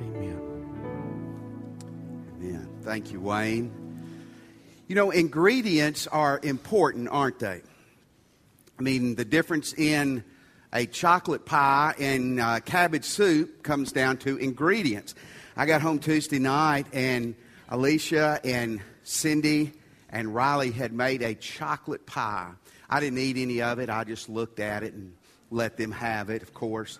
Amen. Amen. Thank you, Wayne. You know, ingredients are important, aren't they? I mean, the difference in a chocolate pie and uh, cabbage soup comes down to ingredients. I got home Tuesday night, and Alicia and Cindy and Riley had made a chocolate pie. I didn't eat any of it, I just looked at it and let them have it, of course.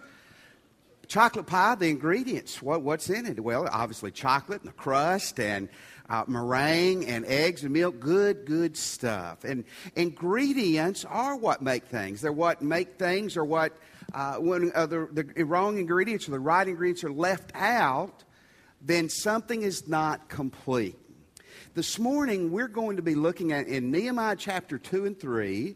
Chocolate pie, the ingredients, what, what's in it? Well, obviously chocolate and the crust and uh, meringue and eggs and milk. Good, good stuff. And ingredients are what make things. They're what make things or what, uh, when uh, the, the wrong ingredients or the right ingredients are left out, then something is not complete. This morning, we're going to be looking at in Nehemiah chapter 2 and 3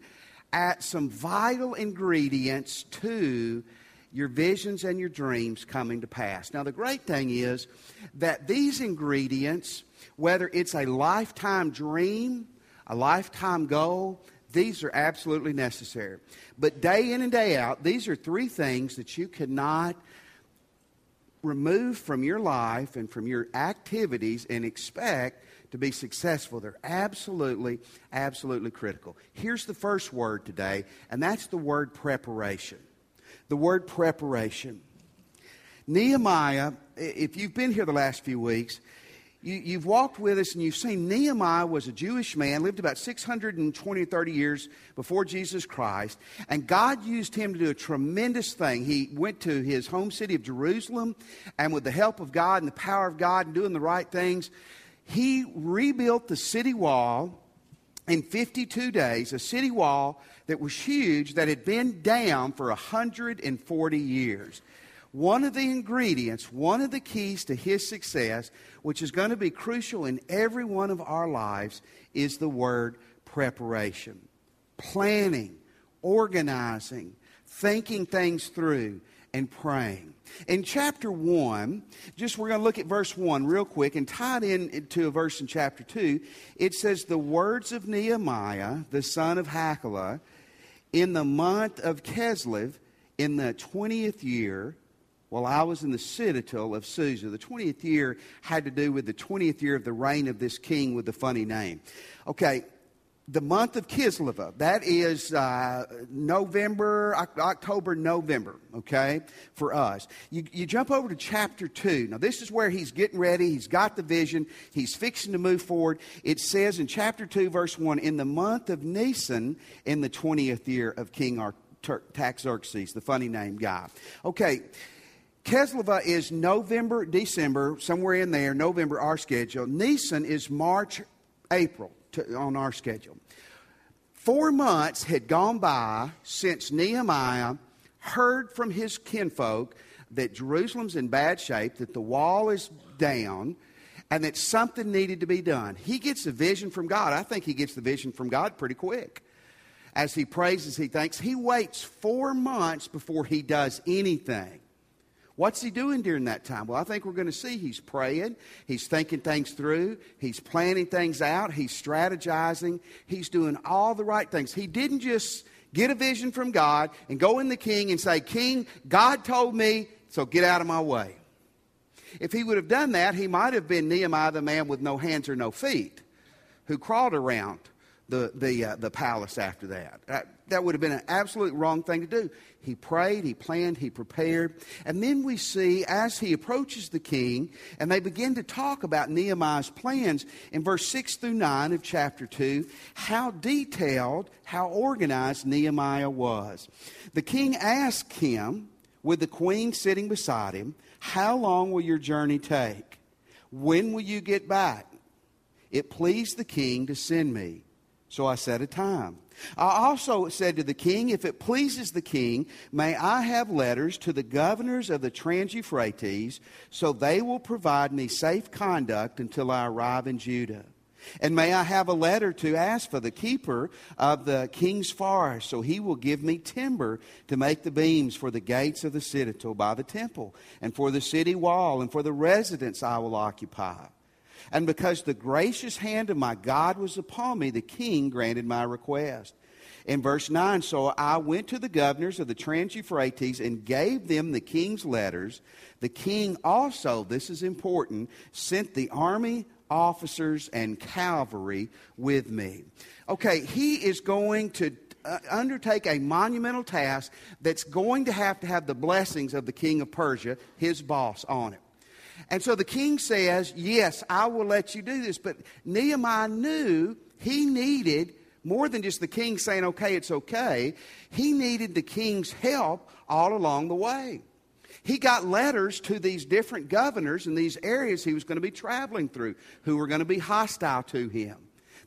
at some vital ingredients to your visions and your dreams coming to pass. Now, the great thing is that these ingredients, whether it's a lifetime dream, a lifetime goal, these are absolutely necessary. But day in and day out, these are three things that you cannot remove from your life and from your activities and expect to be successful. They're absolutely, absolutely critical. Here's the first word today, and that's the word preparation the word preparation. Nehemiah, if you've been here the last few weeks, you, have walked with us and you've seen Nehemiah was a Jewish man, lived about 620 30 years before Jesus Christ, and God used him to do a tremendous thing. He went to his home city of Jerusalem, and with the help of God and the power of God and doing the right things, he rebuilt the city wall in 52 days, a city wall that was huge that had been down for 140 years. One of the ingredients, one of the keys to his success, which is going to be crucial in every one of our lives, is the word preparation. Planning, organizing, thinking things through, and praying. In chapter 1, just we're going to look at verse 1 real quick and tie it in to a verse in chapter 2. It says, The words of Nehemiah, the son of Hachaliah, in the month of Kislev, in the 20th year, while I was in the citadel of Susa. The 20th year had to do with the 20th year of the reign of this king with the funny name. Okay, the month of Kislev, that is uh, November, October, November, okay, for us. You, you jump over to chapter 2. Now, this is where he's getting ready. He's got the vision. He's fixing to move forward. It says in chapter 2, verse 1 In the month of Nisan, in the 20th year of King Artaxerxes, the funny name guy. Okay. Kislev is November, December, somewhere in there, November, our schedule. Nisan is March, April to, on our schedule. Four months had gone by since Nehemiah heard from his kinfolk that Jerusalem's in bad shape, that the wall is down, and that something needed to be done. He gets a vision from God. I think he gets the vision from God pretty quick. As he prays, he thanks, he waits four months before he does anything. What's he doing during that time? Well, I think we're going to see he's praying, he's thinking things through, he's planning things out, he's strategizing, he's doing all the right things. He didn't just get a vision from God and go in the king and say, King, God told me, so get out of my way. If he would have done that, he might have been Nehemiah, the man with no hands or no feet, who crawled around the, the, uh, the palace after that. that. That would have been an absolute wrong thing to do. He prayed, he planned, he prepared. And then we see as he approaches the king, and they begin to talk about Nehemiah's plans in verse 6 through 9 of chapter 2, how detailed, how organized Nehemiah was. The king asked him, with the queen sitting beside him, How long will your journey take? When will you get back? It pleased the king to send me. So I set a time. I also said to the king, If it pleases the king, may I have letters to the governors of the Trans Euphrates, so they will provide me safe conduct until I arrive in Judah. And may I have a letter to ask for the keeper of the king's forest, so he will give me timber to make the beams for the gates of the citadel by the temple, and for the city wall, and for the residence I will occupy. And because the gracious hand of my God was upon me, the king granted my request. in verse 9 So I went to the governors of the Trans Euphrates and gave them the king's letters. The king also, this is important, sent the army officers and cavalry with me. Okay, he is going to uh, undertake a monumental task that's going to have to have the blessings of the king of Persia, his boss, on it. And so the king says, Yes, I will let you do this. But Nehemiah knew he needed more than just the king saying, Okay, it's okay. He needed the king's help all along the way. He got letters to these different governors in these areas he was going to be traveling through who were going to be hostile to him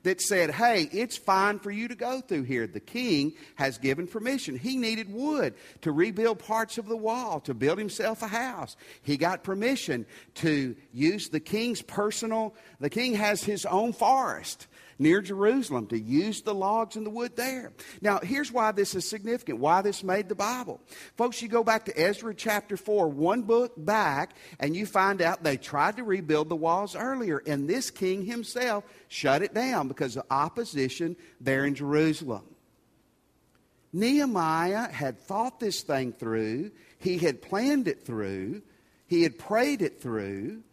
that said, Hey, it's fine for you to go through here. The king has given permission. He needed wood to rebuild parts of the wall, to build himself a house. He got permission to use the king's personal, the king has his own forest near Jerusalem to use the logs and the wood there. Now, here's why this is significant, why this made the Bible. Folks, you go back to Ezra chapter 4, one book back, and you find out they tried to rebuild the walls earlier, and this king himself shut it down because of opposition there in Jerusalem. Nehemiah had thought this thing through, he had planned it through, he had prayed it through.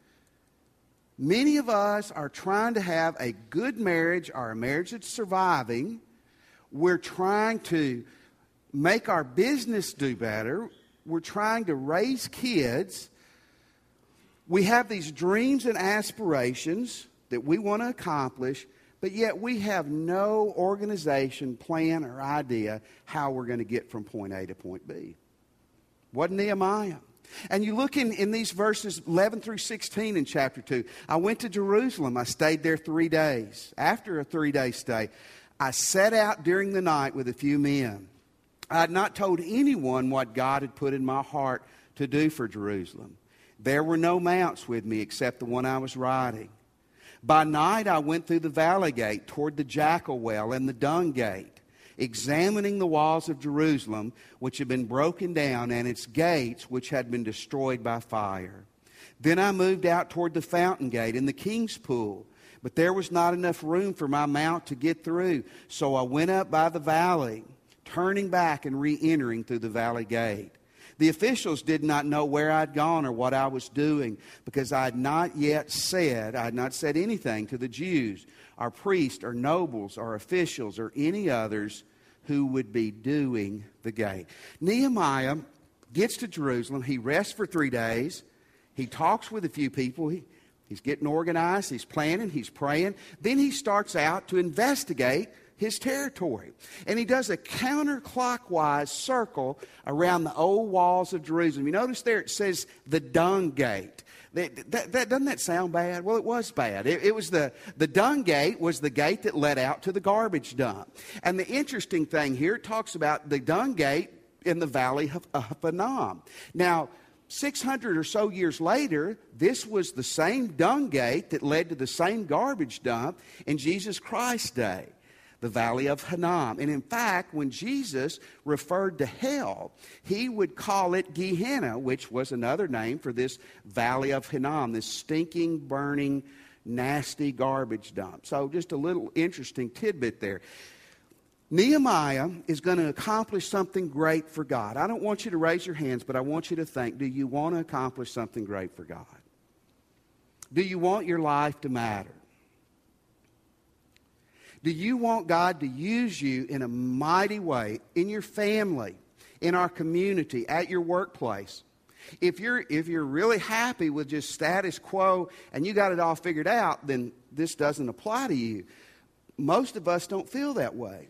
Many of us are trying to have a good marriage or a marriage that's surviving. We're trying to make our business do better. We're trying to raise kids. We have these dreams and aspirations that we want to accomplish, but yet we have no organization, plan, or idea how we're going to get from point A to point B. What Nehemiah? And you look in, in these verses 11 through 16 in chapter 2. I went to Jerusalem. I stayed there three days. After a three day stay, I set out during the night with a few men. I had not told anyone what God had put in my heart to do for Jerusalem. There were no mounts with me except the one I was riding. By night, I went through the valley gate toward the jackal well and the dung gate examining the walls of Jerusalem, which had been broken down, and its gates, which had been destroyed by fire. Then I moved out toward the fountain gate and the king's pool. But there was not enough room for my mount to get through. So I went up by the valley, turning back and re entering through the valley gate. The officials did not know where I'd gone or what I was doing because I had not yet said, I had not said anything to the Jews, our priests, or nobles, or officials, or any others who would be doing the gate. Nehemiah gets to Jerusalem. He rests for three days. He talks with a few people. He, he's getting organized. He's planning. He's praying. Then he starts out to investigate his territory. And he does a counterclockwise circle around the old walls of Jerusalem. You notice there it says the dung gate. That, that, that, doesn't that sound bad? Well, it was bad. It, it, was the, the dung gate was the gate that led out to the garbage dump. And the interesting thing here, it talks about the dung gate in the valley of, of. Now, 600 or so years later, this was the same dung gate that led to the same garbage dump in Jesus Christ's day the valley of Hinnom. And in fact, when Jesus referred to hell, he would call it Gehenna, which was another name for this valley of Hinnom, this stinking, burning, nasty garbage dump. So, just a little interesting tidbit there. Nehemiah is going to accomplish something great for God. I don't want you to raise your hands, but I want you to think do you want to accomplish something great for God? Do you want your life to matter? Do you want God to use you in a mighty way in your family, in our community, at your workplace? If you're, if you're really happy with just status quo and you got it all figured out, then this doesn't apply to you. Most of us don't feel that way.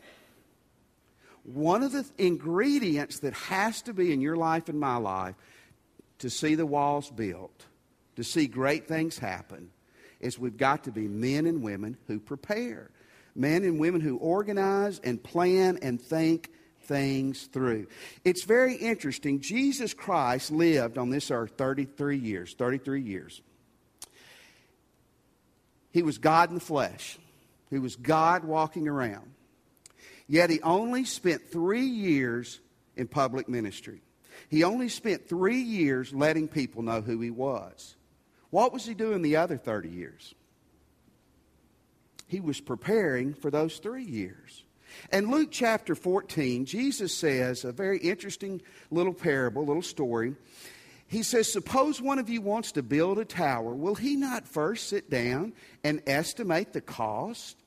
One of the ingredients that has to be in your life and my life to see the walls built, to see great things happen, is we've got to be men and women who prepare men and women who organize and plan and think things through. It's very interesting. Jesus Christ lived on this earth 33 years, 33 years. He was God in the flesh. He was God walking around. Yet he only spent three years in public ministry. He only spent three years letting people know who he was. What was he doing the other 30 years? He was preparing for those three years. And Luke chapter 14, Jesus says a very interesting little parable, little story. He says, Suppose one of you wants to build a tower. Will he not first sit down and estimate the cost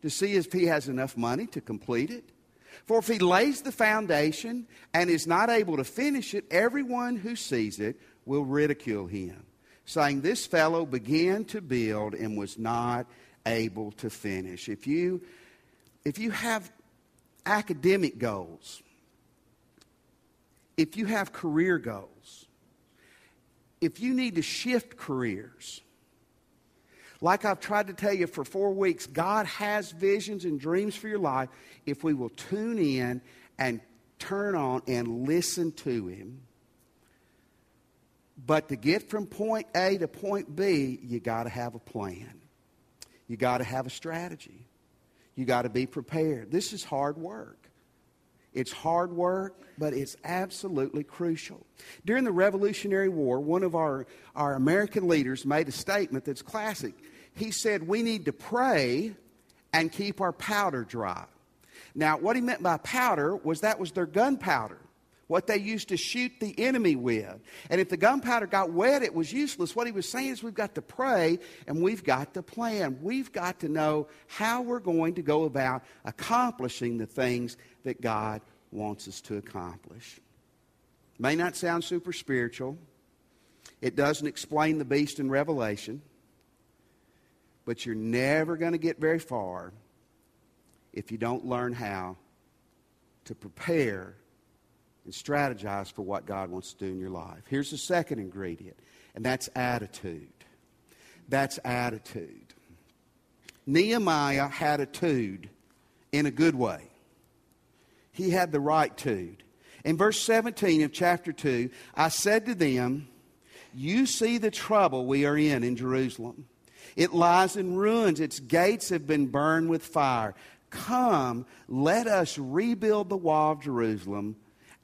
to see if he has enough money to complete it? For if he lays the foundation and is not able to finish it, everyone who sees it will ridicule him, saying, This fellow began to build and was not able to finish. If you, if you have academic goals, if you have career goals, if you need to shift careers, like I've tried to tell you for four weeks, God has visions and dreams for your life if we will tune in and turn on and listen to Him. But to get from point A to point B, you got to have a plan. You got to have a strategy. You got to be prepared. This is hard work. It's hard work, but it's absolutely crucial. During the Revolutionary War, one of our, our American leaders made a statement that's classic. He said, We need to pray and keep our powder dry. Now, what he meant by powder was that was their gunpowder what they used to shoot the enemy with. And if the gunpowder got wet, it was useless. What he was saying is we've got to pray and we've got to plan. We've got to know how we're going to go about accomplishing the things that God wants us to accomplish. May not sound super spiritual. It doesn't explain the beast in Revelation. But you're never going to get very far if you don't learn how to prepare and strategize for what God wants to do in your life. Here's the second ingredient, and that's attitude. That's attitude. Nehemiah had a tude in a good way. He had the right tude. In verse 17 of chapter 2, I said to them, You see the trouble we are in in Jerusalem. It lies in ruins, its gates have been burned with fire. Come, let us rebuild the wall of Jerusalem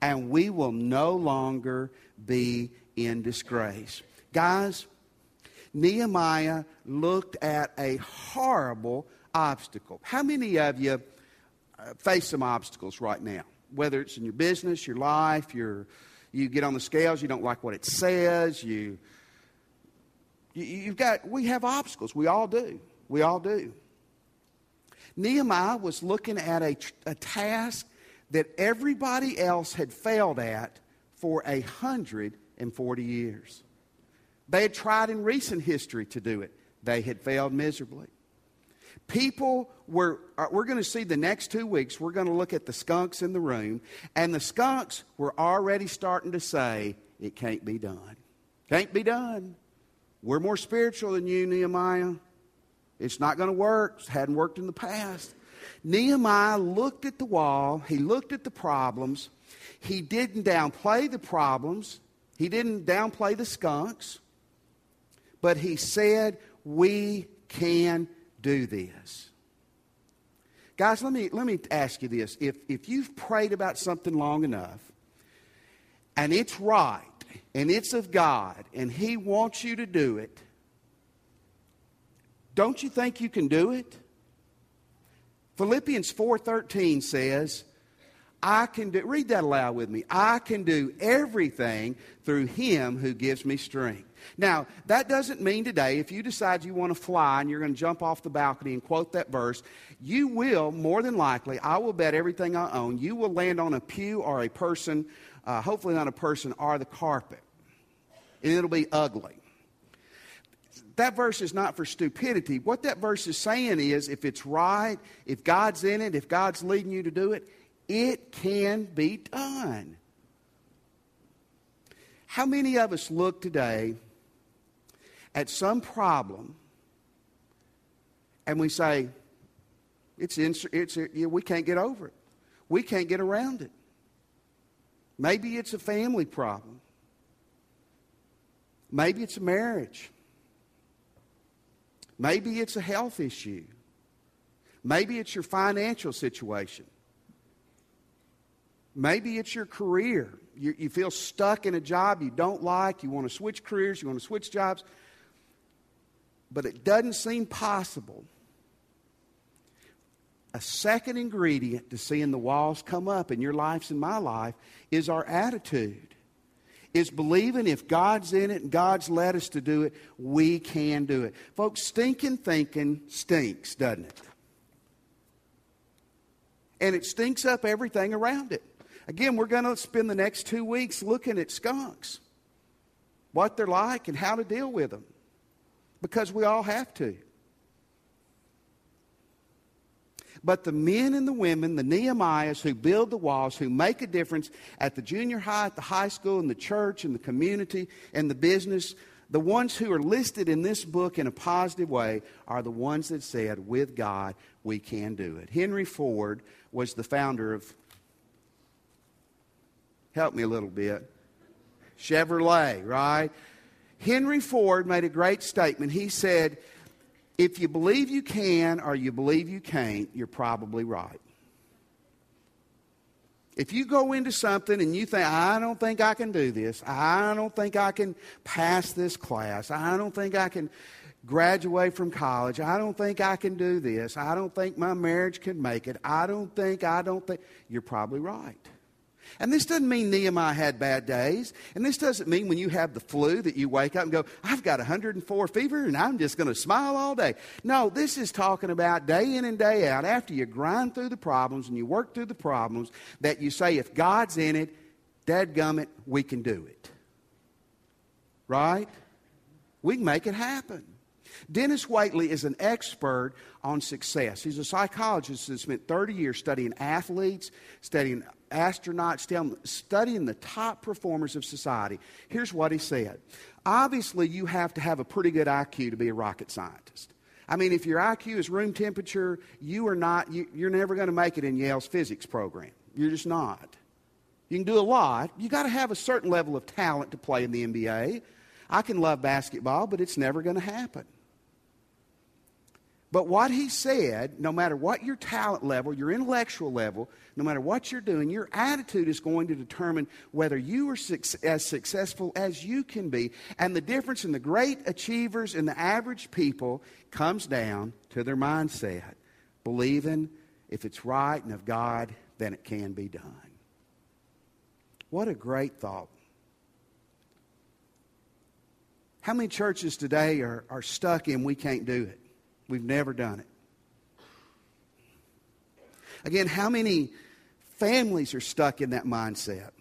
and we will no longer be in disgrace. Guys, Nehemiah looked at a horrible obstacle. How many of you uh, face some obstacles right now? Whether it's in your business, your life, your, you get on the scales, you don't like what it says, you, you, you've got, we have obstacles. We all do. We all do. Nehemiah was looking at a, a task that everybody else had failed at for a 140 years. They had tried in recent history to do it, they had failed miserably. People were, uh, we're going to see the next two weeks, we're going to look at the skunks in the room, and the skunks were already starting to say, it can't be done. Can't be done. We're more spiritual than you, Nehemiah. It's not going to work. It hadn't worked in the past. Nehemiah looked at the wall, he looked at the problems. He didn't downplay the problems, he didn't downplay the skunks, but he said, We can do this. Guys, let me, let me ask you this. If, if you've prayed about something long enough, and it's right, and it's of God, and He wants you to do it, don't you think you can do it? Philippians 4:13 says, I can do read that aloud with me. I can do everything through him who gives me strength. Now, that doesn't mean today if you decide you want to fly and you're going to jump off the balcony and quote that verse, you will more than likely, I will bet everything I own, you will land on a pew or a person, uh, hopefully not a person, or the carpet. And it'll be ugly that verse is not for stupidity. What that verse is saying is if it's right, if God's in it, if God's leading you to do it, it can be done. How many of us look today at some problem and we say, it's, it's we can't get over it. We can't get around it. Maybe it's a family problem. Maybe it's a marriage. Maybe it's a health issue. Maybe it's your financial situation. Maybe it's your career. You, you, feel stuck in a job you don't like. You want to switch careers. You want to switch jobs. But it doesn't seem possible. a second ingredient to seeing the walls come up in your lives and my life is our attitude. Is believing if God's in it and God's led us to do it, we can do it. Folks, stinking thinking stinks, doesn't it? And it stinks up everything around it. Again, we're going to spend the next two weeks looking at skunks, what they're like, and how to deal with them. Because we all have to. But the men and the women, the Nehemiahs who build the walls, who make a difference at the junior high, at the high school, in the church, in the community, in the business, the ones who are listed in this book in a positive way are the ones that said, with God, we can do it. Henry Ford was the founder of, help me a little bit, Chevrolet, right? Henry Ford made a great statement. He said, if you believe you can or you believe you can't, you're probably right. If you go into something and you think, I don't think I can do this, I don't think I can pass this class, I don't think I can graduate from college, I don't think I can do this, I don't think my marriage can make it, I don't think, I don't think, you're probably right. And this doesn't mean Nehemiah had bad days. And this doesn't mean when you have the flu that you wake up and go, I've got 104 fever and I'm just going to smile all day. No, this is talking about day in and day out, after you grind through the problems and you work through the problems, that you say, if God's in it, dadgummit, we can do it. Right? We can make it happen. Denis Waitley is an expert on success. He's a psychologist that spent 30 years studying athletes, studying astronauts, studying the top performers of society. Here's what he said Obviously, you have to have a pretty good IQ to be a rocket scientist. I mean, if your IQ is room temperature, you are not, you, you're never going to make it in Yale's physics program. You're just not. You can do a lot. You got to have a certain level of talent to play in the NBA. I can love basketball, but it's never going to happen. But what he said, no matter what your talent level, your intellectual level, no matter what you're doing, your attitude is going to determine whether you are as successful as you can be. And the difference in the great achievers and the average people comes down to their mindset, believing if it's right and of God, then it can be done. What a great thought. How many churches today are, are stuck in we can't do it? We've never done it. Again, how many families are stuck in that mindset?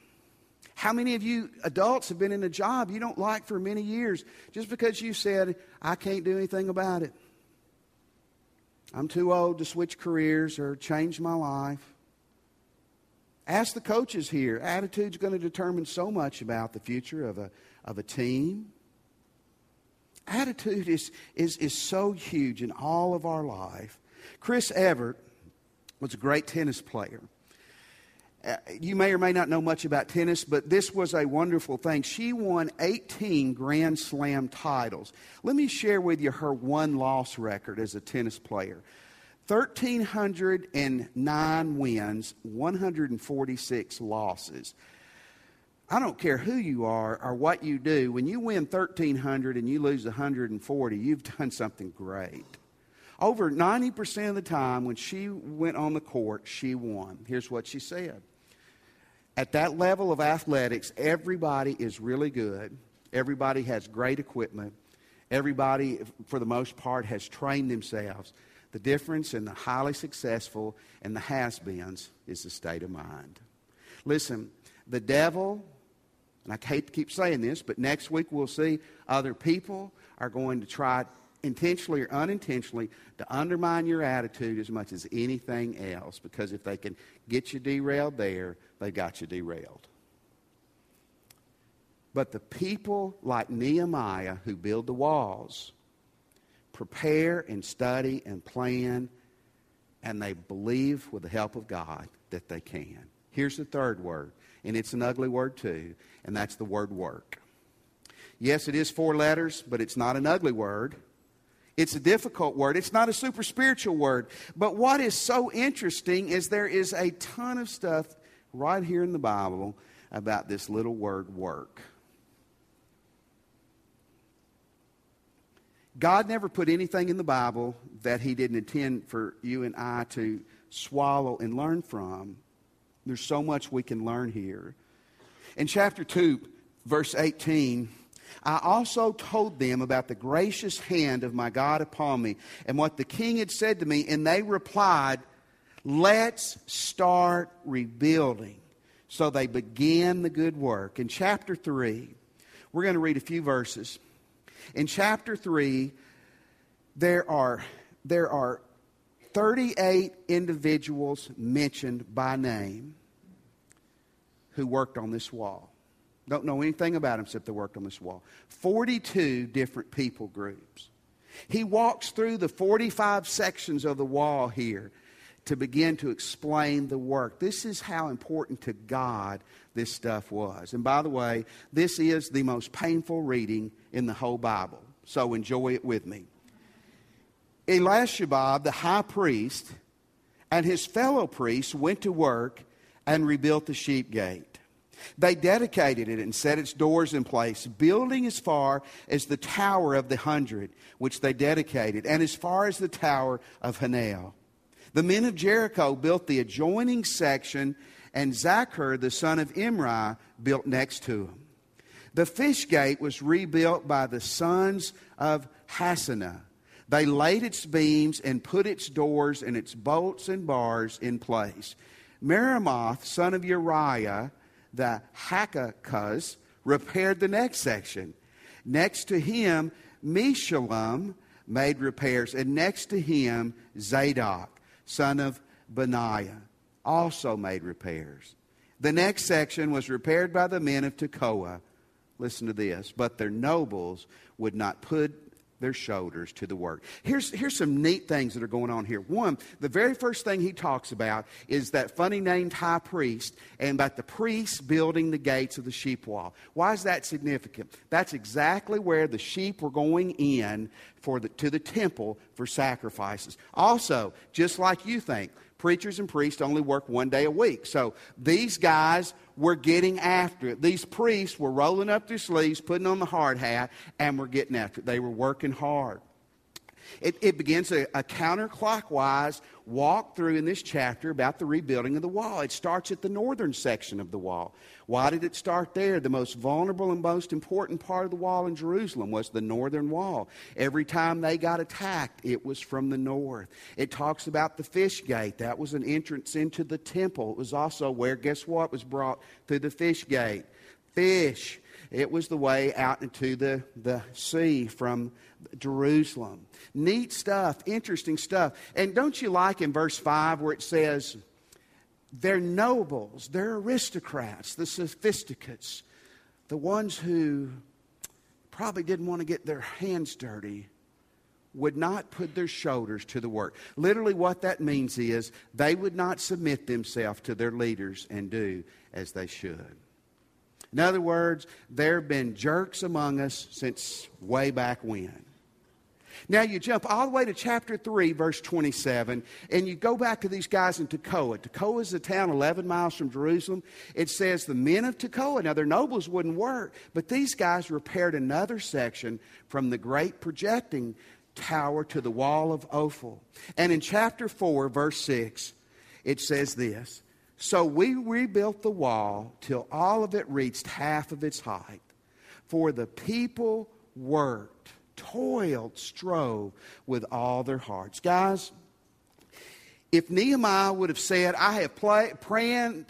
How many of you adults have been in a job you don't like for many years just because you said, I can't do anything about it? I'm too old to switch careers or change my life. Ask the coaches here. Attitude's going to determine so much about the future of a, of a team Attitude is, is, is so huge in all of our life. Chris Evert was a great tennis player. Uh, you may or may not know much about tennis, but this was a wonderful thing. She won 18 Grand Slam titles. Let me share with you her one loss record as a tennis player 1,309 wins, 146 losses. I don't care who you are or what you do. When you win 1,300 and you lose 140, you've done something great. Over 90% of the time when she went on the court, she won. Here's what she said. At that level of athletics, everybody is really good. Everybody has great equipment. Everybody, for the most part, has trained themselves. The difference in the highly successful and the has beens is the state of mind. Listen, the devil and I hate to keep saying this, but next week we'll see other people are going to try intentionally or unintentionally to undermine your attitude as much as anything else because if they can get you derailed there, they got you derailed. But the people like Nehemiah who build the walls prepare and study and plan, and they believe with the help of God that they can. Here's the third word and it's an ugly word too, and that's the word work. Yes, it is four letters, but it's not an ugly word. It's a difficult word. It's not a super spiritual word. But what is so interesting is there is a ton of stuff right here in the Bible about this little word work. God never put anything in the Bible that He didn't intend for you and I to swallow and learn from. There's so much we can learn here. In chapter 2, verse 18, I also told them about the gracious hand of my God upon me and what the king had said to me, and they replied, Let's start rebuilding. So they began the good work. In chapter 3, we're going to read a few verses. In chapter 3, there are, there are 38 individuals mentioned by name who worked on this wall. Don't know anything about them except they worked on this wall. 42 different people groups. He walks through the 45 sections of the wall here to begin to explain the work. This is how important to God this stuff was. And by the way, this is the most painful reading in the whole Bible. So enjoy it with me. Eliashib, the high priest, and his fellow priests went to work and rebuilt the sheep gate. They dedicated it and set its doors in place, building as far as the Tower of the Hundred, which they dedicated, and as far as the Tower of Hanel. The men of Jericho built the adjoining section, and Zaccur, the son of Imri, built next to him. The fish gate was rebuilt by the sons of Hassenaah. They laid its beams and put its doors and its bolts and bars in place. Meremoth, son of Uriah, the Hakkoz, repaired the next section. Next to him, Meshullam made repairs, and next to him, Zadok son of Benaiah, also made repairs. The next section was repaired by the men of Tekoa. Listen to this. But their nobles would not put their shoulders to the work. Here's, here's some neat things that are going on here. One, the very first thing he talks about is that funny named high priest and about the priests building the gates of the sheep wall. Why is that significant? That's exactly where the sheep were going in for the, to the temple for sacrifices. Also, just like you think, preachers and priests only work one day a week. So these guys were getting after it. These priests were rolling up their sleeves, putting on the hard hat, and were getting after it. They were working hard. It, it begins a, a counterclockwise walk through in this chapter about the rebuilding of the wall. It starts at the northern section of the wall. Why did it start there? The most vulnerable and most important part of the wall in Jerusalem was the northern wall. Every time they got attacked, it was from the north. It talks about the fish gate. That was an entrance into the temple. It was also where, guess what, was brought through the fish gate? Fish. It was the way out into the, the sea from Jerusalem. Neat stuff, interesting stuff. And don't you like in verse 5 where it says, they're nobles, they're aristocrats, the sophisticates, the ones who probably didn't want to get their hands dirty would not put their shoulders to the work. Literally, what that means is they would not submit themselves to their leaders and do as they should. In other words, there have been jerks among us since way back when. Now you jump all the way to chapter 3, verse 27, and you go back to these guys in Tekoa. Tekoa is a town 11 miles from Jerusalem. It says the men of Tekoa, now their nobles wouldn't work, but these guys repaired another section from the great projecting tower to the wall of Ophel. And in chapter 4, verse 6, it says this so we rebuilt the wall till all of it reached half of its height. For the people worked, toiled, strove with all their hearts. Guys, if Nehemiah would have said, I have play, prayed,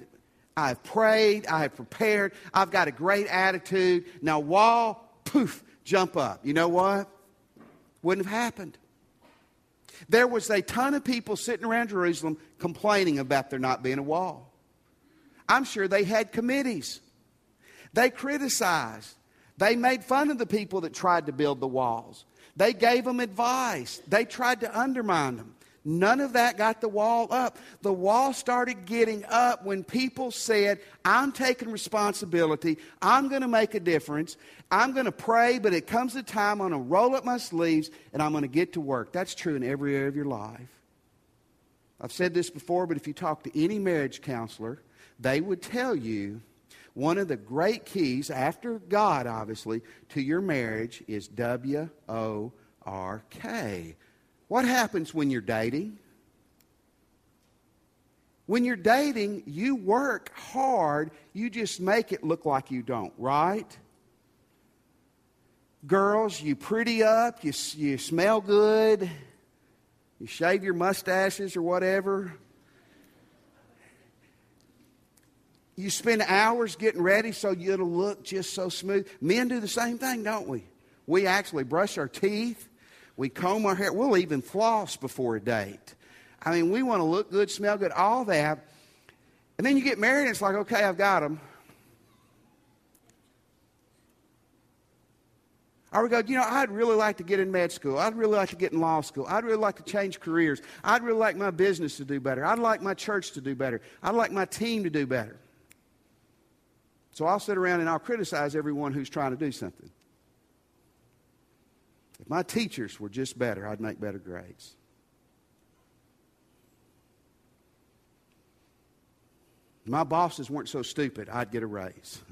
I have prayed, I have prepared, I've got a great attitude, now wall, poof, jump up. You know what? Wouldn't have happened. There was a ton of people sitting around Jerusalem complaining about there not being a wall. I'm sure they had committees. They criticized. They made fun of the people that tried to build the walls. They gave them advice. They tried to undermine them. None of that got the wall up. The wall started getting up when people said, I'm taking responsibility. I'm going to make a difference. I'm going to pray, but it comes a time I'm going to roll up my sleeves and I'm going to get to work. That's true in every area of your life. I've said this before, but if you talk to any marriage counselor, they would tell you one of the great keys, after God, obviously, to your marriage is W O R K. What happens when you're dating? When you're dating, you work hard, you just make it look like you don't, right? Girls, you pretty up, you, you smell good, you shave your mustaches or whatever. You spend hours getting ready so it'll look just so smooth. Men do the same thing, don't we? We actually brush our teeth, we comb our hair, we'll even floss before a date. I mean, we want to look good, smell good, all that. And then you get married and it's like, okay, I've got them. Or we go, you know, I'd really like to get in med school. I'd really like to get in law school. I'd really like to change careers. I'd really like my business to do better. I'd like my church to do better. I'd like my team to do better. So I'll sit around and I'll criticize everyone who's trying to do something. My teachers were just better, I'd make better grades. My bosses weren't so stupid, I'd get a raise.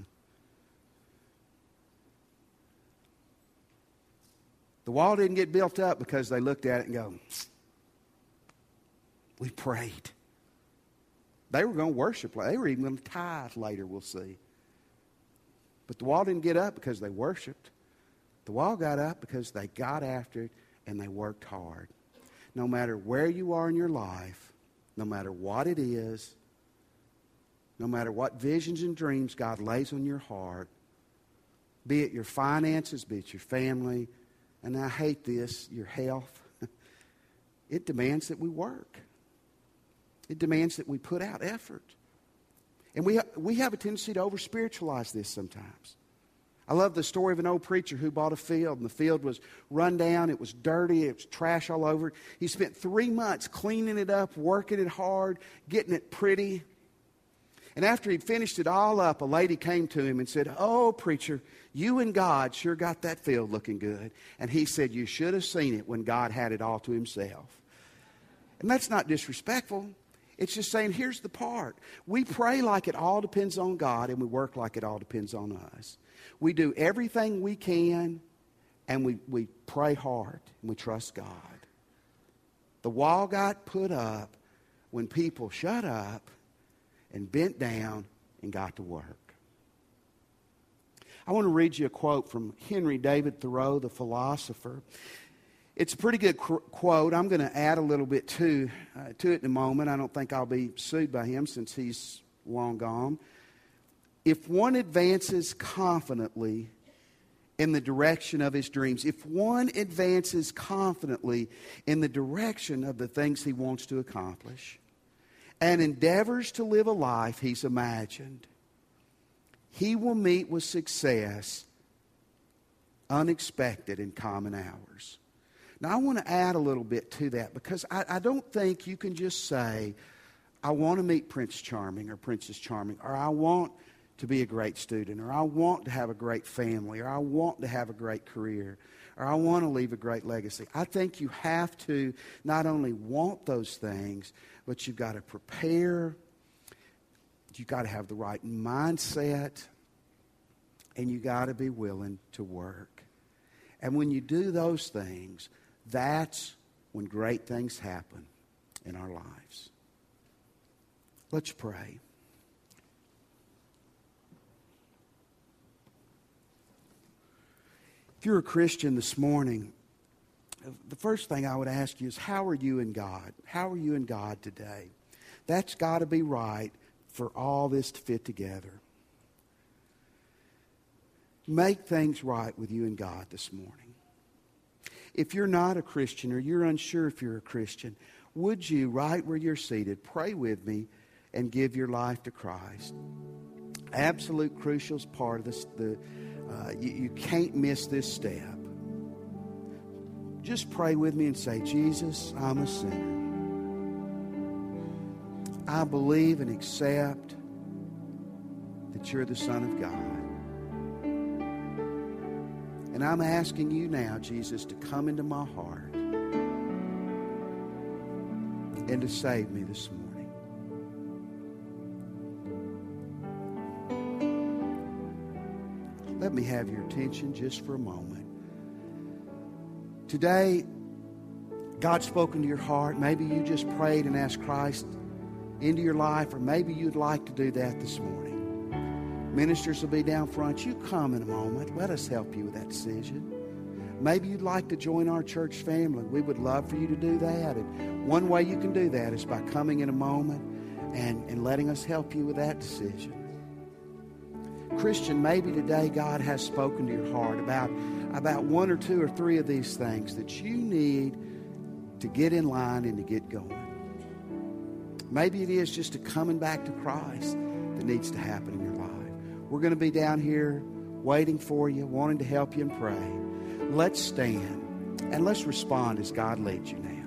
The wall didn't get built up because they looked at it and go, We prayed. They were going to worship. They were even going to tithe later, we'll see. But the wall didn't get up because they worshiped. The wall got up because they got after it and they worked hard. No matter where you are in your life, no matter what it is, no matter what visions and dreams God lays on your heart, be it your finances, be it your family, and I hate this, your health, it demands that we work. It demands that we put out effort. And we, ha- we have a tendency to over spiritualize this sometimes. I love the story of an old preacher who bought a field, and the field was run down, it was dirty, it was trash all over. He spent three months cleaning it up, working it hard, getting it pretty. And after he'd finished it all up, a lady came to him and said, Oh, preacher, you and God sure got that field looking good. And he said, You should have seen it when God had it all to himself. And that's not disrespectful. It's just saying, here's the part. We pray like it all depends on God, and we work like it all depends on us. We do everything we can, and we, we pray hard, and we trust God. The wall got put up when people shut up and bent down and got to work. I want to read you a quote from Henry David Thoreau, the philosopher. It's a pretty good quote. I'm going to add a little bit to, uh, to it in a moment. I don't think I'll be sued by him since he's long gone. If one advances confidently in the direction of his dreams, if one advances confidently in the direction of the things he wants to accomplish, and endeavors to live a life he's imagined, he will meet with success unexpected in common hours. Now, I want to add a little bit to that because I, I don't think you can just say, I want to meet Prince Charming or Princess Charming, or I want to be a great student, or I want to have a great family, or I want to have a great career, or I want to leave a great legacy. I think you have to not only want those things, but you've got to prepare, you've got to have the right mindset, and you've got to be willing to work. And when you do those things, that's when great things happen in our lives. Let's pray. If you're a Christian this morning, the first thing I would ask you is how are you in God? How are you in God today? That's got to be right for all this to fit together. Make things right with you and God this morning if you're not a Christian or you're unsure if you're a Christian, would you, right where you're seated, pray with me and give your life to Christ? Absolute crucial is part of this. The, uh, you, you can't miss this step. Just pray with me and say, Jesus, I'm a sinner. I believe and accept that you're the Son of God. And I'm asking you now, Jesus, to come into my heart and to save me this morning. Let me have your attention just for a moment. Today, God's spoken to your heart. Maybe you just prayed and asked Christ into your life, or maybe you'd like to do that this morning. Ministers will be down front. You come in a moment. Let us help you with that decision. Maybe you'd like to join our church family. We would love for you to do that. And one way you can do that is by coming in a moment and, and letting us help you with that decision. Christian, maybe today God has spoken to your heart about, about one or two or three of these things that you need to get in line and to get going. Maybe it is just a coming back to Christ that needs to happen in your life. We're going to be down here waiting for you, wanting to help you and pray. Let's stand and let's respond as God leads you now.